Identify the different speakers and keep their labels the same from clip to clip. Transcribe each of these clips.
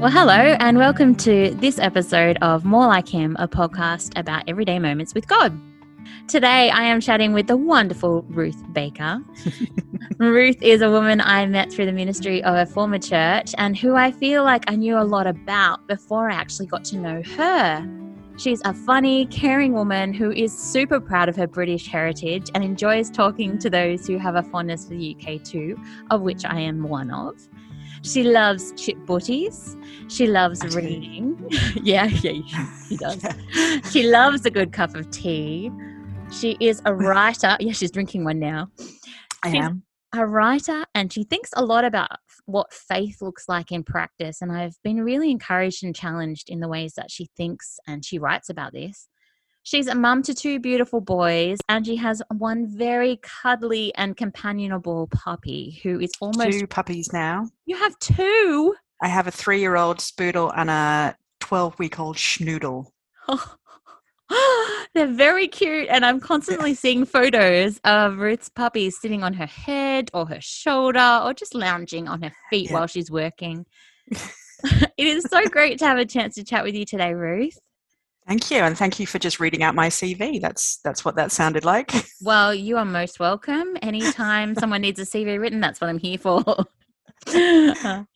Speaker 1: Well, hello, and welcome to this episode of More Like Him, a podcast about everyday moments with God. Today, I am chatting with the wonderful Ruth Baker. Ruth is a woman I met through the ministry of a former church and who I feel like I knew a lot about before I actually got to know her. She's a funny, caring woman who is super proud of her British heritage and enjoys talking to those who have a fondness for the UK too, of which I am one of. She loves chip butties. She loves
Speaker 2: Actually.
Speaker 1: reading. yeah, yeah, she does. she loves a good cup of tea. She is a writer. Yeah, she's drinking one now.
Speaker 2: I
Speaker 1: She's-
Speaker 2: am.
Speaker 1: A writer, and she thinks a lot about what faith looks like in practice. And I've been really encouraged and challenged in the ways that she thinks and she writes about this. She's a mum to two beautiful boys, and she has one very cuddly and companionable puppy who is almost.
Speaker 2: Two puppies now.
Speaker 1: You have two?
Speaker 2: I have a three-year-old spoodle and a twelve-week-old schnoodle.
Speaker 1: They're very cute, and I'm constantly seeing photos of Ruth's puppies sitting on her head or her shoulder or just lounging on her feet
Speaker 2: Yeah.
Speaker 1: while she's working. it is so great to have a chance to chat with you today, Ruth.
Speaker 2: Thank you, and thank you for just reading out my CV. That's that's what that sounded like.
Speaker 1: Well, you are most welcome. Anytime someone needs a CV written, that's what I'm here for.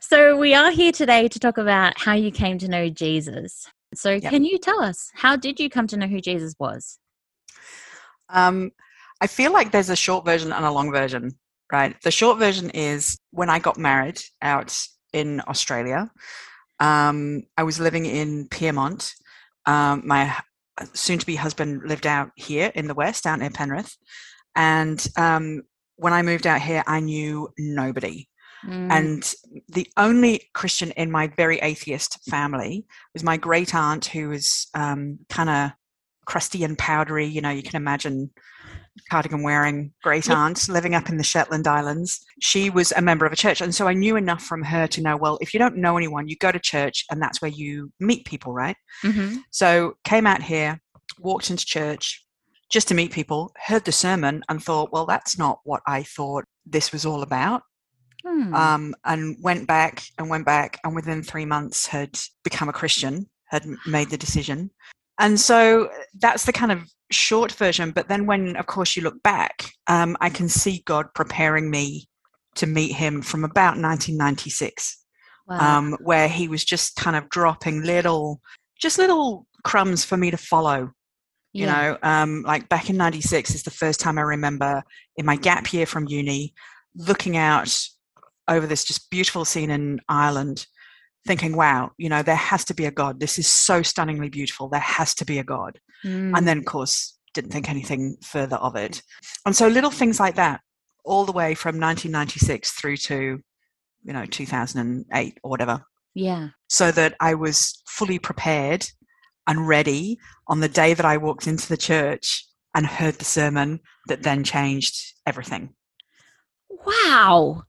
Speaker 1: so, we are here today to talk about how you came to know Jesus. So,
Speaker 2: Yep.
Speaker 1: can you tell us how did you come to know who Jesus was?
Speaker 2: Um, I feel like there's a short version and a long version, right? The short version is when I got married out in Australia. Um, I was living in Pyrmont. Um, my soon-to-be husband lived out here in the west, out near Penrith, and um, when I moved out here, I knew nobody.
Speaker 1: Mm,
Speaker 2: And the only Christian in my very atheist family was my great aunt, who was um, kind of crusty and powdery. You know, you can imagine cardigan wearing great aunt living up in the Shetland Islands. She was a member of a church. And so I knew enough from her to know well, if you don't know anyone, you go to church and that's where you meet people, right?
Speaker 1: mhm.
Speaker 2: So came out here, walked into church just to meet people, heard the sermon, and thought, well, that's not what I thought this was all about
Speaker 1: Hmm.
Speaker 2: um, and went back and went back and within three months had become a christian had made the decision and so that's the kind of short version but then when of course you look back um, i can see god preparing me to meet him from about 1996
Speaker 1: wow.
Speaker 2: um, where he was just kind of dropping little just little crumbs for me to follow you
Speaker 1: Yeah.
Speaker 2: know um, like back in 96 is the first time i remember in my gap year from uni looking out over this just beautiful scene in ireland thinking wow you know there has to be a god this is so stunningly beautiful there has to be a god
Speaker 1: Mm.
Speaker 2: and then of course didn't think anything further of it and so little things like that all the way from 1996 through to you know 2008 or whatever
Speaker 1: yeah.
Speaker 2: so that I was fully prepared and ready on the day that I walked into the church and heard the sermon that then changed everything.
Speaker 1: Wow.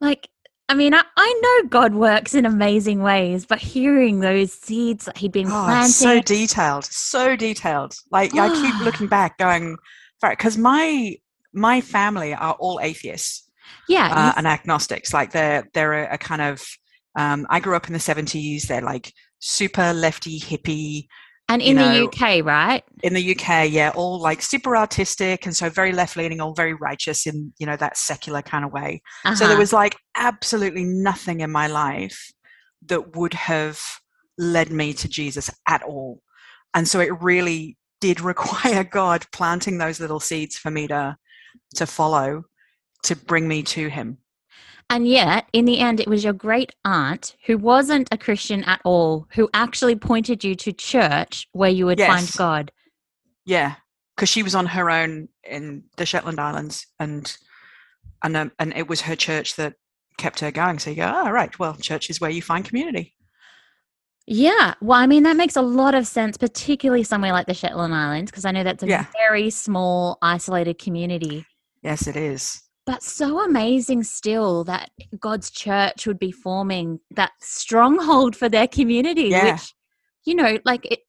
Speaker 1: Like, I mean, I, I know God works in amazing ways, but hearing those seeds that he'd been
Speaker 2: Oh,
Speaker 1: planting.
Speaker 2: so detailed, so detailed. Like I keep looking back, going, because my my family are all atheists
Speaker 1: yeah.
Speaker 2: uh, and agnostics. Like they're they're a, a kind of. Um, I grew up in the seventies. They're like super lefty hippie
Speaker 1: and in the UK, right?
Speaker 2: in the UK, yeah, all like super artistic and so very left leaning, all very righteous in you know that secular kind of way. So there
Speaker 1: Uh-huh.
Speaker 2: was like absolutely nothing in my life that would have led me to Jesus at all, and so it really did require God planting those little seeds for me to to follow to bring me to Him.
Speaker 1: And yet, in the end, it was your great aunt who wasn't a Christian at all who actually pointed you to church where you would find God.
Speaker 2: Yeah, because she was on her own in the Shetland Islands, and and um, and it was her church that kept her going. So you go, oh right, well, church is where you find community.
Speaker 1: Yeah. Well, I mean, that makes a lot of sense, particularly somewhere like the Shetland Islands, because I know that's a
Speaker 2: Yeah.
Speaker 1: very small, isolated community.
Speaker 2: Yes, it is.
Speaker 1: But so amazing still that God's church would be forming that stronghold for their community,
Speaker 2: Yeah.
Speaker 1: which, you know, like it,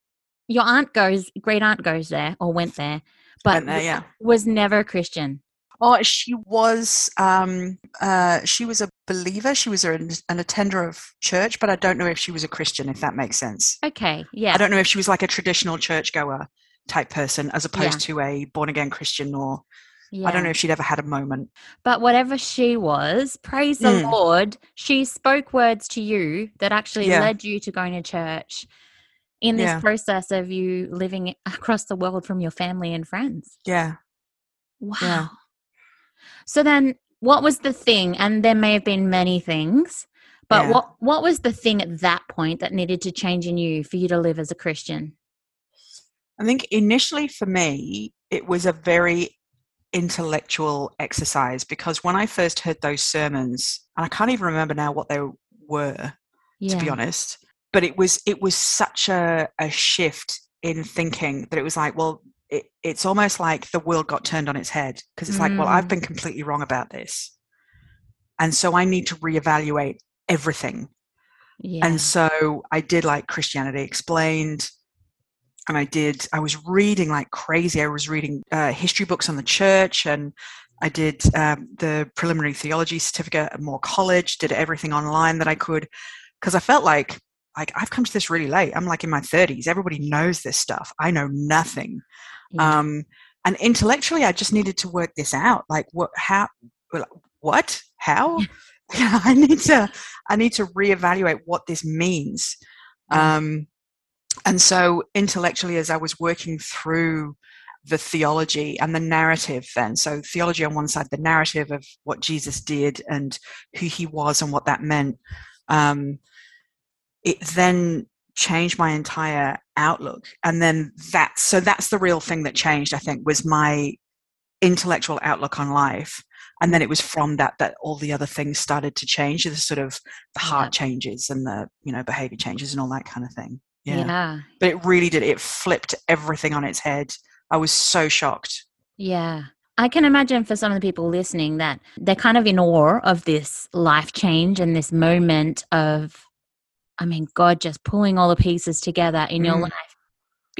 Speaker 1: your aunt goes, great aunt goes there or went there, but
Speaker 2: Went there, yeah.
Speaker 1: was never a Christian.
Speaker 2: Oh, she was. Um, uh, she was a believer. She was an, an attender of church, but I don't know if she was a Christian. If that makes sense.
Speaker 1: Okay. Yeah.
Speaker 2: I don't know if she was like a traditional churchgoer type person, as opposed
Speaker 1: Yeah.
Speaker 2: to a born again Christian, or
Speaker 1: yeah.
Speaker 2: I don't know if she'd ever had a moment.
Speaker 1: But whatever she was, praise the
Speaker 2: Mm.
Speaker 1: Lord, she spoke words to you that actually
Speaker 2: Yeah.
Speaker 1: led you to going to church in this
Speaker 2: Yeah.
Speaker 1: process of you living across the world from your family and friends.
Speaker 2: Yeah.
Speaker 1: Wow. So then what was the thing and there may have been many things, but what what was the thing at that point that needed to change in you for you to live as a Christian?
Speaker 2: I think initially for me, it was a very intellectual exercise because when I first heard those sermons, and I can't even remember now what they were,
Speaker 1: Yeah.
Speaker 2: to be honest, but it was it was such a, a shift in thinking that it was like, well, it, it's almost like the world got turned on its head because it's like, well, I've
Speaker 1: Mm.
Speaker 2: been completely wrong about this, and so I need to reevaluate everything.
Speaker 1: Yeah.
Speaker 2: And so I did like Christianity Explained. And I did, I was reading like crazy. I was reading uh, history books on the church and I did um, the preliminary theology certificate at Moore College, did everything online that I could because I felt like, like I've come to this really late. I'm like in my 30s. Everybody knows this stuff. I know nothing.
Speaker 1: Yeah.
Speaker 2: Um, and intellectually, I just needed to work this out. Like, what? How? What? How? I need to. I need to reevaluate what this means. Um, and so, intellectually, as I was working through the theology and the narrative, then so theology on one side, the narrative of what Jesus did and who he was and what that meant. Um, it then changed my entire outlook. And then that's so that's the real thing that changed i think was my intellectual outlook on life. And then it was from that that all the other things started to change the sort of the heart changes and the you know behavior changes and all that kind of thing yeah.
Speaker 1: yeah.
Speaker 2: but it really did it flipped everything on its head i was so shocked
Speaker 1: Yeah. I can imagine for some of the people listening that they're kind of in awe of this life change and this moment of, I mean, God just pulling all the pieces together in your
Speaker 2: Mm.
Speaker 1: life.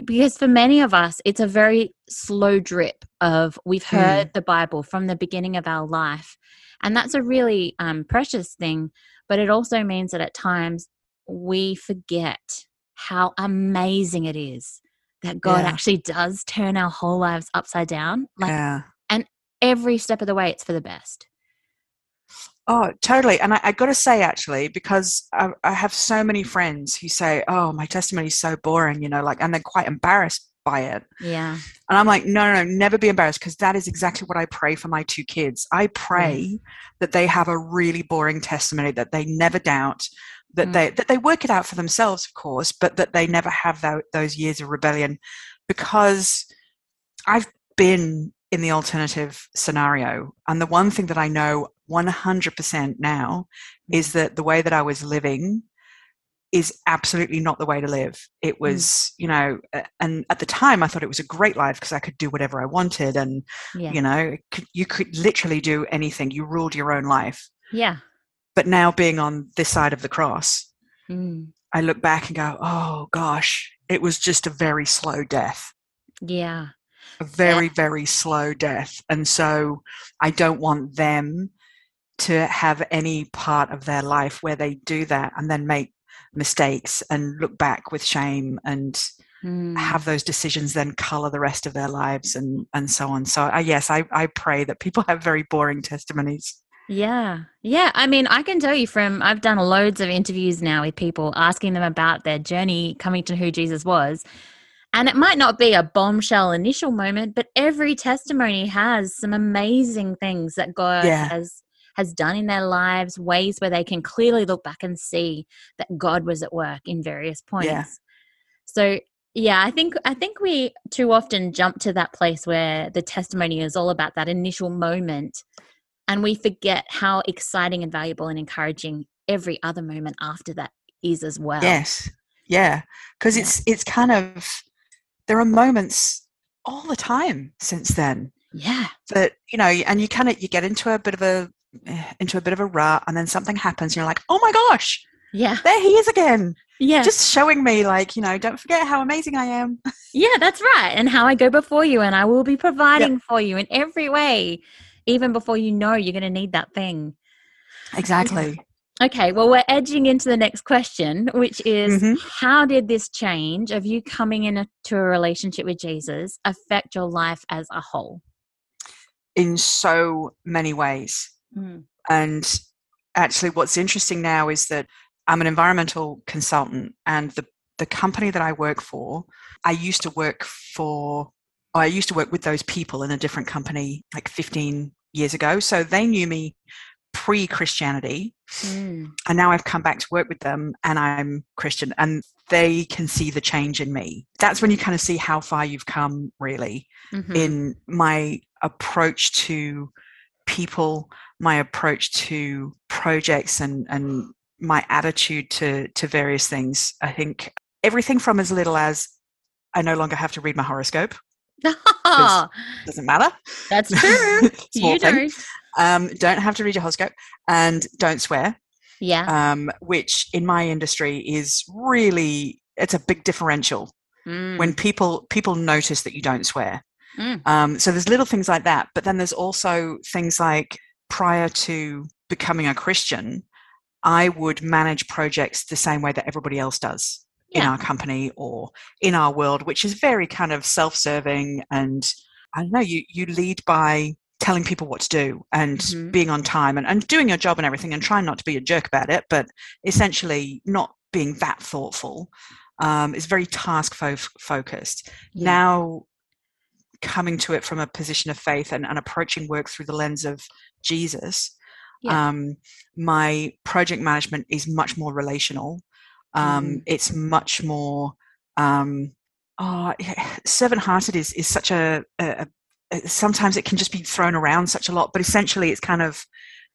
Speaker 1: Because for many of us, it's a very slow drip of we've
Speaker 2: Mm.
Speaker 1: heard the Bible from the beginning of our life. And that's a really um, precious thing. But it also means that at times we forget how amazing it is that God
Speaker 2: Yeah.
Speaker 1: actually does turn our whole lives upside down. Like
Speaker 2: yeah
Speaker 1: every step of the way, it's for the best.
Speaker 2: Oh, totally. And I, I got to say, actually, because I, I have so many friends who say, "Oh, my testimony is so boring," you know, like, and they're quite embarrassed by it.
Speaker 1: Yeah.
Speaker 2: And I'm like, no, no, no never be embarrassed, because that is exactly what I pray for my two kids. I pray that they have a really boring testimony, that they never doubt, that
Speaker 1: Mm.
Speaker 2: they that they work it out for themselves, of course, but that they never have tho- those years of rebellion, because I've been in the alternative scenario. And the one thing that I know 100% now is that the way that I was living is absolutely not the way to live. It was, you know, and at the time I thought it was a great life because I could do whatever I wanted. And,
Speaker 1: Yeah.
Speaker 2: you know, you could literally do anything. You ruled your own life.
Speaker 1: Yeah.
Speaker 2: But now being on this side of the cross,
Speaker 1: Mm.
Speaker 2: I look back and go, oh gosh, it was just a very slow death.
Speaker 1: Yeah.
Speaker 2: a very very slow death and so i don't want them to have any part of their life where they do that and then make mistakes and look back with shame and
Speaker 1: Mm.
Speaker 2: have those decisions then color the rest of their lives and and so on so uh, yes i i pray that people have very boring testimonies
Speaker 1: Yeah. Yeah. I mean, I can tell you from, I've done loads of interviews now with people asking them about their journey coming to who Jesus was. And it might not be a bombshell initial moment, but every testimony has some amazing things that God
Speaker 2: Yeah.
Speaker 1: has has done in their lives, ways where they can clearly look back and see that God was at work in various points.
Speaker 2: Yeah.
Speaker 1: So yeah, I think I think we too often jump to that place where the testimony is all about that initial moment and we forget how exciting and valuable and encouraging every other moment after that is as well.
Speaker 2: yes yeah because
Speaker 1: Yeah.
Speaker 2: it's it's kind of there are moments all the time since then
Speaker 1: Yeah.
Speaker 2: that you know and you kind of you get into a bit of a eh, into a bit of a rut and then something happens and you're like oh my gosh
Speaker 1: Yeah.
Speaker 2: there he is again
Speaker 1: Yeah.
Speaker 2: just showing me like you know don't forget how amazing i am
Speaker 1: yeah, that's right. And how I go before you and I will be providing for you in every way. Even before you know you're going to need that thing.
Speaker 2: Exactly.
Speaker 1: Okay, well, we're edging into the next question, which is
Speaker 2: Mhm.
Speaker 1: how did this change of you coming into a relationship with Jesus affect your life as a whole?
Speaker 2: In so many ways. And actually, what's interesting now is that I'm an environmental consultant, and the, the company that I work for, I used to work for, or I used to work with those people in a different company like 15 years ago. So they knew me pre Christianity.
Speaker 1: Mm.
Speaker 2: And now I've come back to work with them and I'm Christian and they can see the change in me. That's when you kind of see how far you've come, really
Speaker 1: Mhm.
Speaker 2: in my approach to people, my approach to projects, and and my attitude to to various things. I think everything from as little as I no longer have to read my horoscope. Doesn't matter.
Speaker 1: That's true. You don't.
Speaker 2: Um, don't have to read your horoscope, and don't swear.
Speaker 1: Yeah.
Speaker 2: Um, which in my industry is really it's a big differential
Speaker 1: Mm.
Speaker 2: when people people notice that you don't swear.
Speaker 1: Mm.
Speaker 2: Um, so there's little things like that, but then there's also things like prior to becoming a Christian, I would manage projects the same way that everybody else does in our company or in our world, which is very kind of self-serving and I don't know, you you lead by telling people what to do and
Speaker 1: Mhm.
Speaker 2: being on time and, and doing your job and everything and trying not to be a jerk about it, but essentially not being that thoughtful. Um, is very task fo- focused
Speaker 1: Yeah.
Speaker 2: now coming to it from a position of faith and, and approaching work through the lens of jesus
Speaker 1: Yeah.
Speaker 2: um, my project management is much more relational um,
Speaker 1: Mm.
Speaker 2: it's much more um, oh, servant hearted is, is such a, a, a sometimes it can just be thrown around such a lot but essentially it's kind of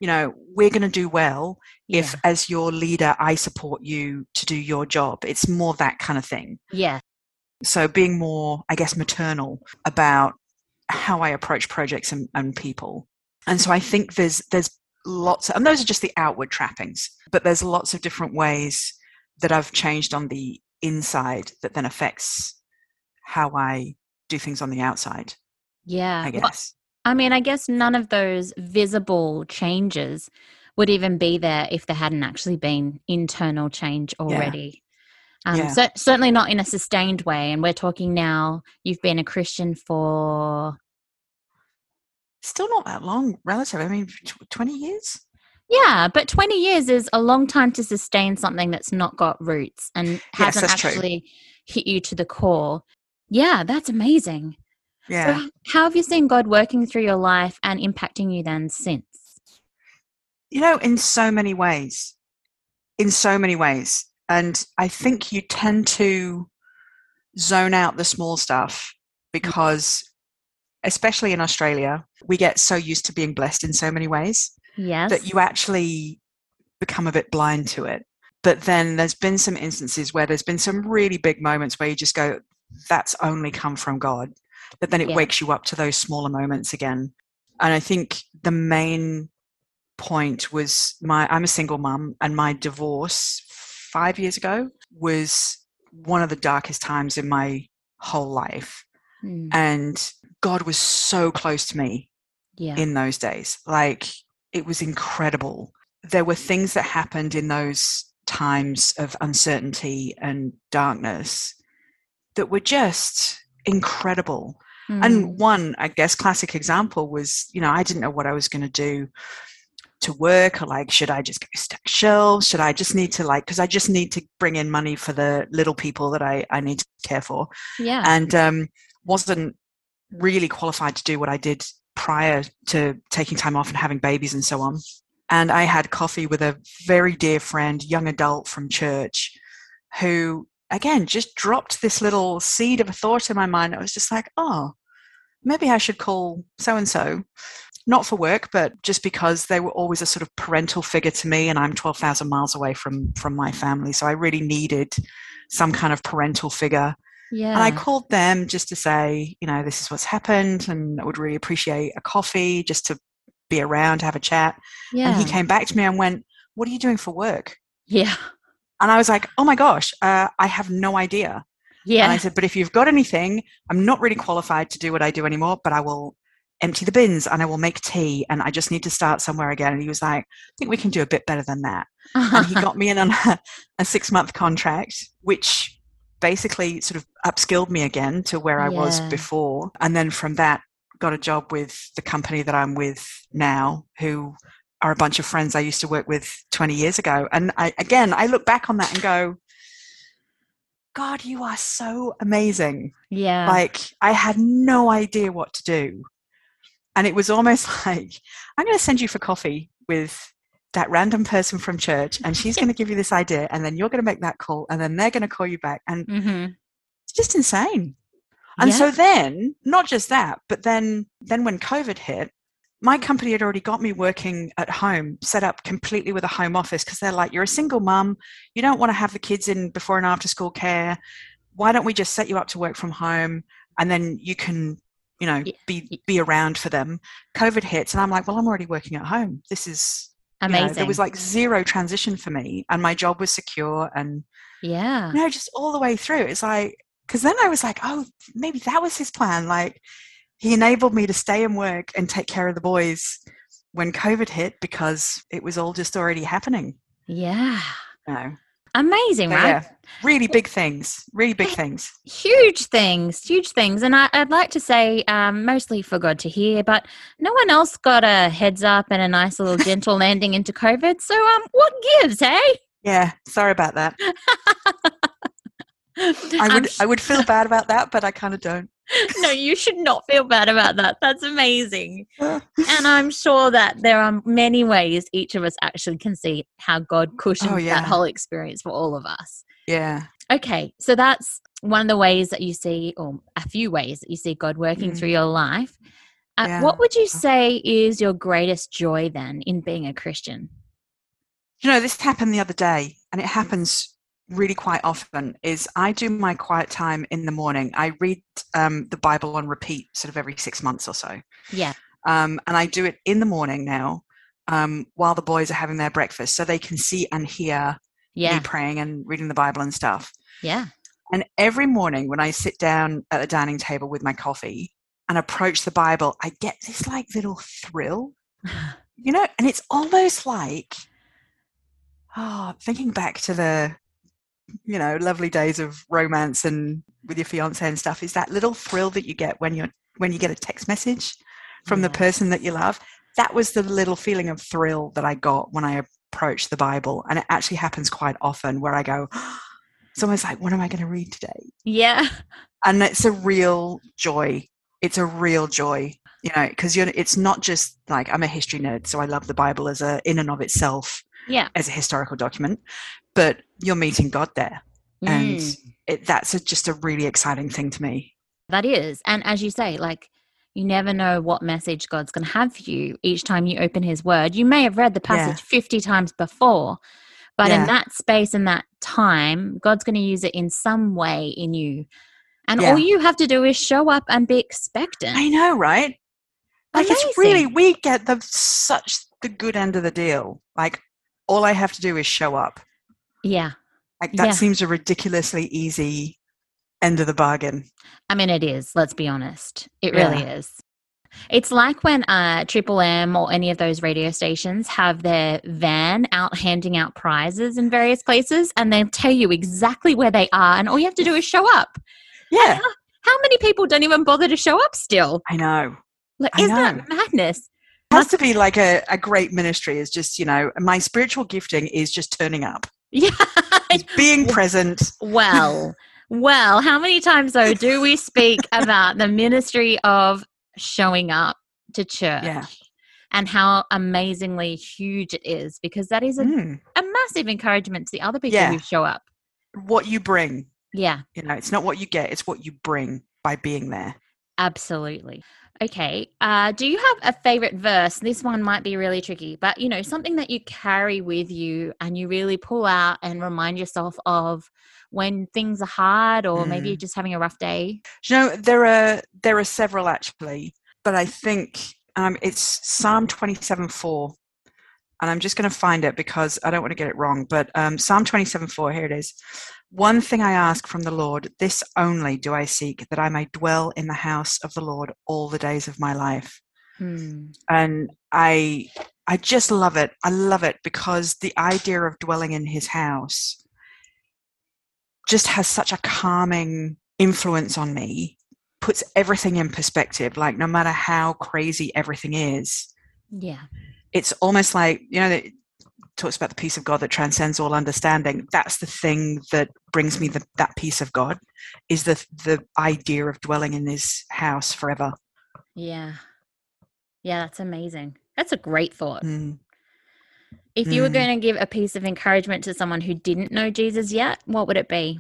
Speaker 2: you know we're going to do well if
Speaker 1: Yeah.
Speaker 2: as your leader i support you to do your job it's more that kind of thing
Speaker 1: yeah.
Speaker 2: so being more i guess maternal about how i approach projects and, and people and so i think there's there's lots and those are just the outward trappings but there's lots of different ways that i've changed on the inside that then affects how i do things on the outside
Speaker 1: Yeah.
Speaker 2: i
Speaker 1: Well,
Speaker 2: guess
Speaker 1: I mean, I guess none of those visible changes would even be there if there hadn't actually been internal change already. Um,
Speaker 2: Yeah.
Speaker 1: so, certainly not in a sustained way. And we're talking now, you've been a Christian for,
Speaker 2: still not that long relative i mean 20 years
Speaker 1: yeah, but 20 years is a long time to sustain something that's not got roots and
Speaker 2: Yes,
Speaker 1: hasn't
Speaker 2: that's true.
Speaker 1: actually hit you to the core. Yeah, that's amazing.
Speaker 2: yeah
Speaker 1: So, how have you seen God working through your life and impacting you then since?
Speaker 2: you know in so many ways in so many ways and i think you tend to zone out the small stuff mm-hmm. because especially in australia we get so used to being blessed in so many ways
Speaker 1: Yes.
Speaker 2: that you actually become a bit blind to it but then there's been some instances where there's been some really big moments where you just go that's only come from god but then it
Speaker 1: Yeah.
Speaker 2: wakes you up to those smaller moments again and i think the main point was my i'm a single mum and my divorce 5 years ago was one of the darkest times in my whole life
Speaker 1: Mm,
Speaker 2: and god was so close to me
Speaker 1: yeah.
Speaker 2: in those days. Like it was incredible. There were things that happened in those times of uncertainty and darkness that were just incredible.
Speaker 1: Mm,
Speaker 2: And one, I guess, classic example was, you know, I didn't know what I was going to do to work or like should i just go stack shelves should i just need to like because i just need to bring in money for the little people that i i need to care for
Speaker 1: yeah.
Speaker 2: and um, wasn't really qualified to do what I did prior to taking time off and having babies and so on. And I had coffee with a very dear friend, young adult from church, who again just dropped this little seed of a thought in my mind. I was just like, oh, maybe I should call so and so. Not for work, but just because they were always a sort of parental figure to me, and I'm twelve thousand miles away from from my family, so I really needed some kind of parental figure
Speaker 1: yeah.
Speaker 2: and I called them just to say, you know, this is what's happened, and I would really appreciate a coffee just to be around, to have a chat.
Speaker 1: yeah.
Speaker 2: And he came back to me and went, What are you doing for work?
Speaker 1: yeah.
Speaker 2: And I was like, Oh my gosh, uh, I have no idea.
Speaker 1: Yeah.
Speaker 2: And I said, But if you've got anything, I'm not really qualified to do what I do anymore, but I will empty the bins and I will make tea and I just need to start somewhere again. And he was like, I think we can do a bit better than that. and he got me in on a, a six month contract, which basically sort of upskilled me again to where I was before. And then from that, got a job with the company that I'm with now, who are a bunch of friends I used to work with 20 years ago. And I, again, I look back on that and go, God, you are so amazing.
Speaker 1: yeah.
Speaker 2: Like, I had no idea what to do. And it was almost like, I'm going to send you for coffee with that random person from church, and she's going to give you this idea, and then you're going to make that call, and then they're going to call you back. And
Speaker 1: hmm
Speaker 2: it's just insane. And
Speaker 1: Yeah.
Speaker 2: so then, not just that, but then then when COVID hit, my company had already got me working at home, set up completely with a home office because they're like, you're a single mum, you don't want to have the kids in before and after school care. Why don't we just set you up to work from home and then you can, you know,
Speaker 1: Y-
Speaker 2: be be around for them. COVID hits and I'm like, well, I'm already working at home. This is you know,
Speaker 1: Amazing.
Speaker 2: there was like zero transition for me and my job was secure and
Speaker 1: yeah.
Speaker 2: no, just all the way through. It's like, because then I was like, oh, maybe that was his plan. Like, he enabled me to stay and work and take care of the boys when COVID hit because it was all just already happening.
Speaker 1: Yeah.
Speaker 2: No.
Speaker 1: Amazing,
Speaker 2: So,
Speaker 1: right?
Speaker 2: yeah, really big things. Really big things.
Speaker 1: Huge things, huge things. And I, I'd like to say, um, mostly for God to hear, but no one else got a heads up and a nice little gentle landing into COVID. So, um, what gives, hey?
Speaker 2: Yeah. Sorry about that. I would
Speaker 1: sh-
Speaker 2: I would feel bad about that, but I kind of don't.
Speaker 1: No, you should not feel bad about that. That's amazing. and I'm sure that there are many ways each of us actually can see how God cushions
Speaker 2: Oh, yeah.
Speaker 1: that whole experience for all of us.
Speaker 2: Yeah.
Speaker 1: Okay, so that's one of the ways that you see, or a few ways that you see God working
Speaker 2: Mm.
Speaker 1: through your life. Uh,
Speaker 2: Yeah.
Speaker 1: What would you say is your greatest joy then in being a Christian?
Speaker 2: You know, this happened the other day, and it happens really quite often. Is I do my quiet time in the morning. I read um, the Bible on repeat, sort of every six months or so,
Speaker 1: Yeah,
Speaker 2: um, and I do it in the morning now, um, while the boys are having their breakfast, so they can see and hear
Speaker 1: yeah,
Speaker 2: me praying and reading the Bible and stuff.
Speaker 1: yeah,
Speaker 2: And every morning when I sit down at the dining table with my coffee and approach the Bible, I get this like little thrill you know and it's almost like oh thinking back to the you know lovely days of romance and with your fiance and stuff is that little thrill that you get when you're when you get a text message from the person that you love? That was the little feeling of thrill that i got when i approached the bible and it actually happens quite often where i go it's almost like what am i going to read today?
Speaker 1: Yeah,
Speaker 2: and it's a real joy. It's a real joy you know because you're it's not just like i'm a history nerd so i love the bible as a in and of itself
Speaker 1: yeah.
Speaker 2: as a historical document but you're meeting god there and
Speaker 1: Mm.
Speaker 2: it, that's a, just a really exciting thing to me
Speaker 1: That is. And as you say, like, you never know what message God's going to have for you each time you open his word. You may have read the
Speaker 2: Yeah.
Speaker 1: passage 50 times before, but
Speaker 2: Yeah.
Speaker 1: in that space and that time, God's going to use it in some way in you. And
Speaker 2: Yeah.
Speaker 1: all you have to do is show up and be expectant.
Speaker 2: i know right like it's really we get the such the good end of the deal like all i have to do is show up
Speaker 1: yeah.
Speaker 2: like that
Speaker 1: Yeah.
Speaker 2: seems a ridiculously easy end of the bargain
Speaker 1: I mean, it is. Let's be honest. It
Speaker 2: Yeah.
Speaker 1: really is. It's like when uh, Triple M or any of those radio stations have their van out handing out prizes in various places, and they tell you exactly where they are, and all you have to do is show up.
Speaker 2: yeah
Speaker 1: How many people don't even bother to show up still?
Speaker 2: i know
Speaker 1: Like,
Speaker 2: I
Speaker 1: isn't that madness?
Speaker 2: Has to be like a, a great ministry is just you know my spiritual gifting is just turning up
Speaker 1: Yeah.
Speaker 2: is being present
Speaker 1: well, well, how many times though do we speak about the ministry of showing up to church?
Speaker 2: Yeah.
Speaker 1: And how amazingly huge it is because that is a,
Speaker 2: Mm.
Speaker 1: a massive encouragement to the other people
Speaker 2: Yeah.
Speaker 1: who show up.
Speaker 2: what you bring
Speaker 1: Yeah,
Speaker 2: you know it's not what you get it's what you bring by being there
Speaker 1: absolutely. Okay. Uh, do you have a favorite verse? This one might be really tricky, but you know, something that you carry with you and you really pull out and remind yourself of when things are hard or maybe
Speaker 2: Mm.
Speaker 1: you're just having a rough day.
Speaker 2: You know there are there are several actually but i think um, it's psalm 27 4 and i'm just going to find it because i don't want to get it wrong but um, psalm 27 4 here it is one thing i ask from the lord this only do i seek that i may dwell in the house of the lord all the days of my life
Speaker 1: Hmm.
Speaker 2: and I I just love it. I love it because the idea of dwelling in his house just has such a calming influence on me. Puts everything in perspective. Like no matter how crazy everything is,
Speaker 1: Yeah.
Speaker 2: it's almost like you know talks about the peace of god that transcends all understanding that's the thing that brings me the, that peace of god is the the idea of dwelling in his house forever
Speaker 1: Yeah. Yeah, that's amazing. That's a great thought.
Speaker 2: Mm.
Speaker 1: If you were
Speaker 2: Mm.
Speaker 1: going to give a piece of encouragement to someone who didn't know Jesus yet, what would it be?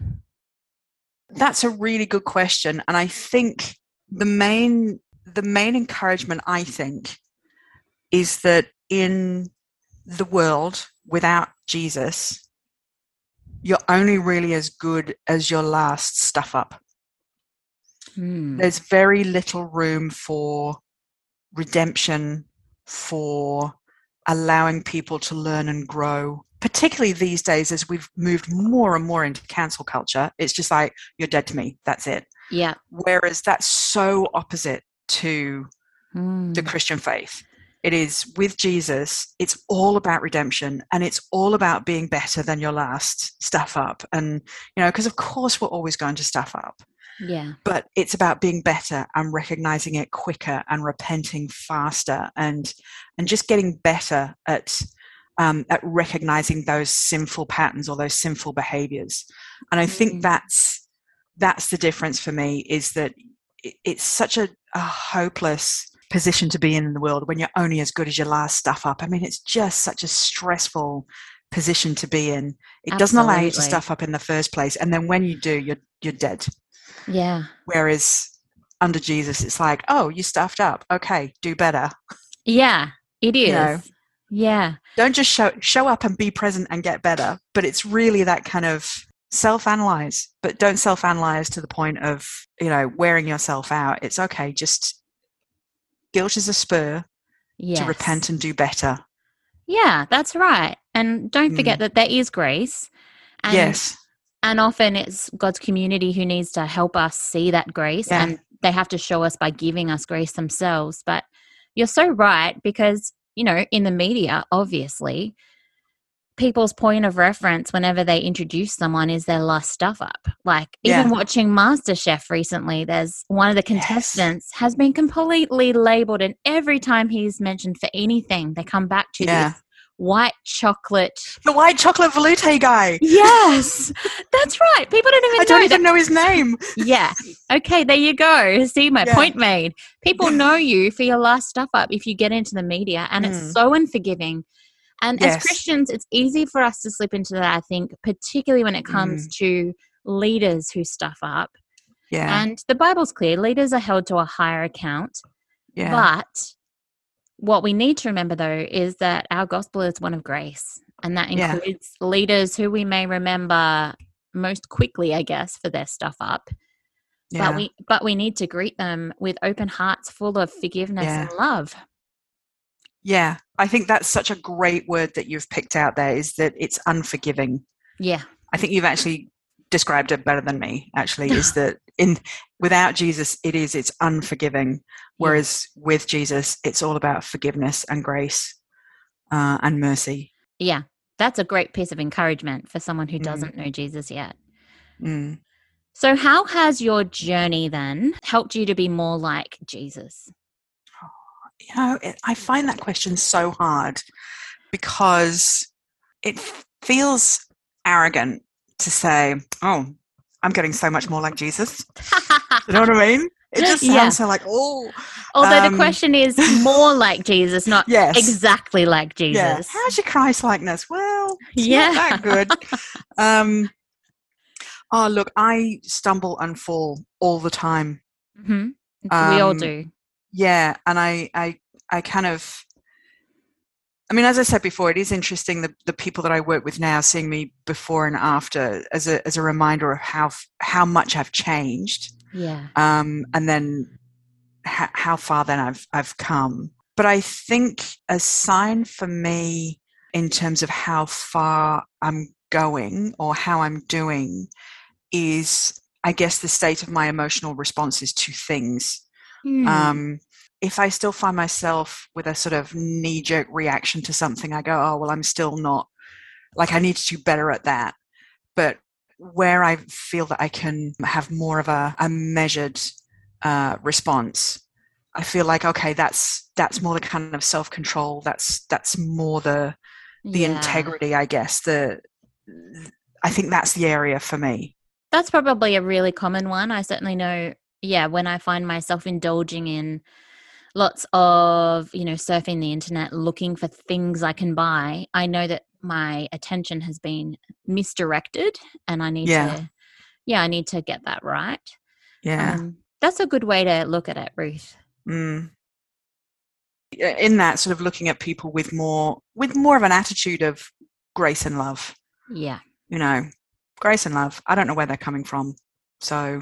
Speaker 2: that's a really good question and i think the main the main encouragement i think is that in the world without jesus you're only really as good as your last stuff up
Speaker 1: Hmm.
Speaker 2: there's very little room for redemption for allowing people to learn and grow particularly these days as we've moved more and more into cancel culture it's just like you're dead to me that's it
Speaker 1: Yeah.
Speaker 2: whereas that's so opposite to
Speaker 1: Hmm.
Speaker 2: the christian faith it is with jesus it's all about redemption and it's all about being better than your last stuff up and you know because of course we're always going to stuff up
Speaker 1: Yeah.
Speaker 2: but it's about being better and recognizing it quicker and repenting faster and and just getting better at um, at recognizing those sinful patterns or those sinful behaviors and i
Speaker 1: Mm.
Speaker 2: think that's that's the difference for me is that it's such a, a hopeless position to be in in the world when you're only as good as your last stuff up i mean it's just such a stressful position to be in it doesn't allow you to stuff up in the first place and then when you do you're you're dead
Speaker 1: Yeah.
Speaker 2: Whereas under Jesus, it's like, oh, you stuffed up. Okay, do better.
Speaker 1: Yeah. It is.
Speaker 2: You know.
Speaker 1: Yeah.
Speaker 2: Don't just show show up and be present and get better. But it's really that kind of self-analyze, but don't self-analyze to the point of you know wearing yourself out. It's okay. Just guilt is a spur
Speaker 1: Yes.
Speaker 2: to repent and do better.
Speaker 1: Yeah, that's right. And don't forget mm. that there is grace. And,
Speaker 2: yes.
Speaker 1: And often it's God's community who needs to help us see that grace.
Speaker 2: Yeah.
Speaker 1: And they have to show us by giving us grace themselves. But you're so right because, you know, in the media, obviously, people's point of reference whenever they introduce someone is their last stuff up. Like even
Speaker 2: Yeah.
Speaker 1: watching MasterChef recently, there's one of the
Speaker 2: Yes.
Speaker 1: contestants has been completely labeled, and every time he's mentioned for anything, they come back to
Speaker 2: Yeah.
Speaker 1: this white chocolate.
Speaker 2: The white chocolate velouté guy.
Speaker 1: Yes, that's right. People don't even
Speaker 2: I don't
Speaker 1: know
Speaker 2: even know his name.
Speaker 1: Yeah. Okay, there you go. See my
Speaker 2: Yeah.
Speaker 1: point made. People know you for your last stuff up if you get into the media, and
Speaker 2: Mm.
Speaker 1: it's so unforgiving. And
Speaker 2: Yes.
Speaker 1: as Christians, it's easy for us to slip into that, I think, particularly when it comes mm. to leaders who stuff up.
Speaker 2: Yeah.
Speaker 1: And the Bible's clear leaders are held to a higher account.
Speaker 2: yeah.
Speaker 1: But what we need to remember, though, is that our gospel is one of grace. And that
Speaker 2: Yeah.
Speaker 1: includes leaders who we may remember most quickly, I guess, for their stuff up.
Speaker 2: yeah.
Speaker 1: But we but we need to greet them with open hearts full of forgiveness
Speaker 2: Yeah.
Speaker 1: and love.
Speaker 2: Yeah, I think that's such a great word that you've picked out there is that it's unforgiving.
Speaker 1: Yeah.
Speaker 2: I think you've actually described it better than me, actually, is that in without Jesus it is it's unforgiving. Whereas with Jesus it's all about forgiveness and grace uh, and mercy.
Speaker 1: Yeah. That's a great piece of encouragement for someone who
Speaker 2: Mm.
Speaker 1: doesn't know Jesus yet.
Speaker 2: Mm.
Speaker 1: So, how has your journey then helped you to be more like Jesus?
Speaker 2: You know, it, I find that question so hard because it feels arrogant to say, "Oh, I'm getting so much more like Jesus." You know what I mean? It just sounds
Speaker 1: Yeah.
Speaker 2: so like, "Oh,
Speaker 1: Although
Speaker 2: Um,
Speaker 1: the question is more like Jesus, not
Speaker 2: yes,
Speaker 1: exactly like
Speaker 2: Yeah.
Speaker 1: Jesus.
Speaker 2: How's your Christ likeness? Well, it's
Speaker 1: Yeah.
Speaker 2: not that good. um, oh, look, I stumble and fall all the time.
Speaker 1: Mm-hmm. we all
Speaker 2: Um,
Speaker 1: do.
Speaker 2: Yeah, and I, I, I kind of. I mean, as I said before, it is interesting the, the people that I work with now seeing me before and after as a as a reminder of how how much I've changed,
Speaker 1: Yeah.
Speaker 2: um, and then h- how far then I've I've come. But I think a sign for me in terms of how far I'm going or how I'm doing is, I guess, the state of my emotional responses to things.
Speaker 1: Hmm.
Speaker 2: Um, if I still find myself with a sort of knee jerk reaction to something, I go, oh, well, I'm still not like I need to do better at that. But where I feel that I can have more of a, a measured uh, response, I feel like okay, that's that's more the kind of self control. That's that's more the the
Speaker 1: Yeah.
Speaker 2: integrity, I guess. The I think that's the area for me.
Speaker 1: That's probably a really common one. I certainly know, yeah, when I find myself indulging in lots of, you know, surfing the internet looking for things I can buy, I know that my attention has been misdirected and I need
Speaker 2: Yeah.
Speaker 1: to, yeah, I need to get that right.
Speaker 2: Yeah.
Speaker 1: Um, that's a good way to look at it, Ruth.
Speaker 2: Mm. In that sort of looking at people with more with more of an attitude of grace and love,
Speaker 1: Yeah.
Speaker 2: you know, grace and love. I don't know where they're coming from. So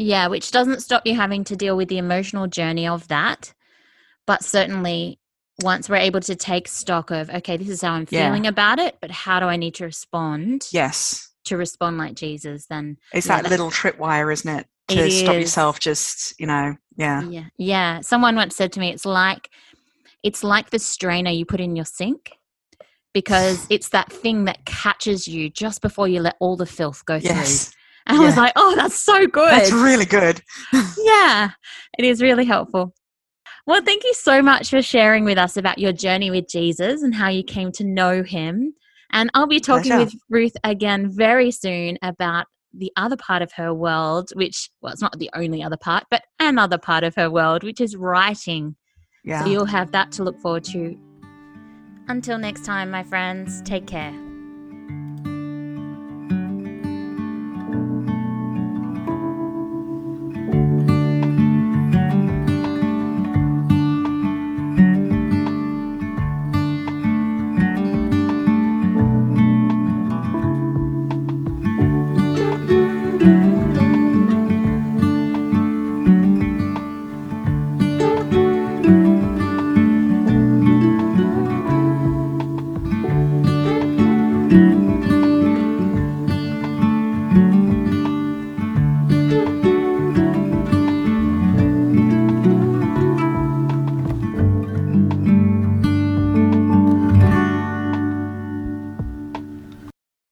Speaker 1: Yeah, which doesn't stop you having to deal with the emotional journey of that. But certainly, once we're able to take stock of, okay, this is how I'm
Speaker 2: Yeah.
Speaker 1: feeling about it, but how do I need to respond
Speaker 2: yes,
Speaker 1: to respond like Jesus? Then,
Speaker 2: it's
Speaker 1: Yeah,
Speaker 2: that little tripwire, isn't it?
Speaker 1: It
Speaker 2: To stop
Speaker 1: is.
Speaker 2: yourself just, you know, yeah.
Speaker 1: yeah, yeah. Someone once said to me, it's like, it's like the strainer you put in your sink because it's that thing that catches you just before you let all the filth go
Speaker 2: Yes.
Speaker 1: through. And I was like, oh, that's so good.
Speaker 2: That's really good.
Speaker 1: yeah, it is really helpful. Well, thank you so much for sharing with us about your journey with Jesus and how you came to know him. And I'll be talking
Speaker 2: Pleasure.
Speaker 1: with Ruth again very soon about the other part of her world, which, well, it's not the only other part, but another part of her world, which is writing.
Speaker 2: Yeah.
Speaker 1: So you'll have that to look forward to. Until next time, my friends, take care.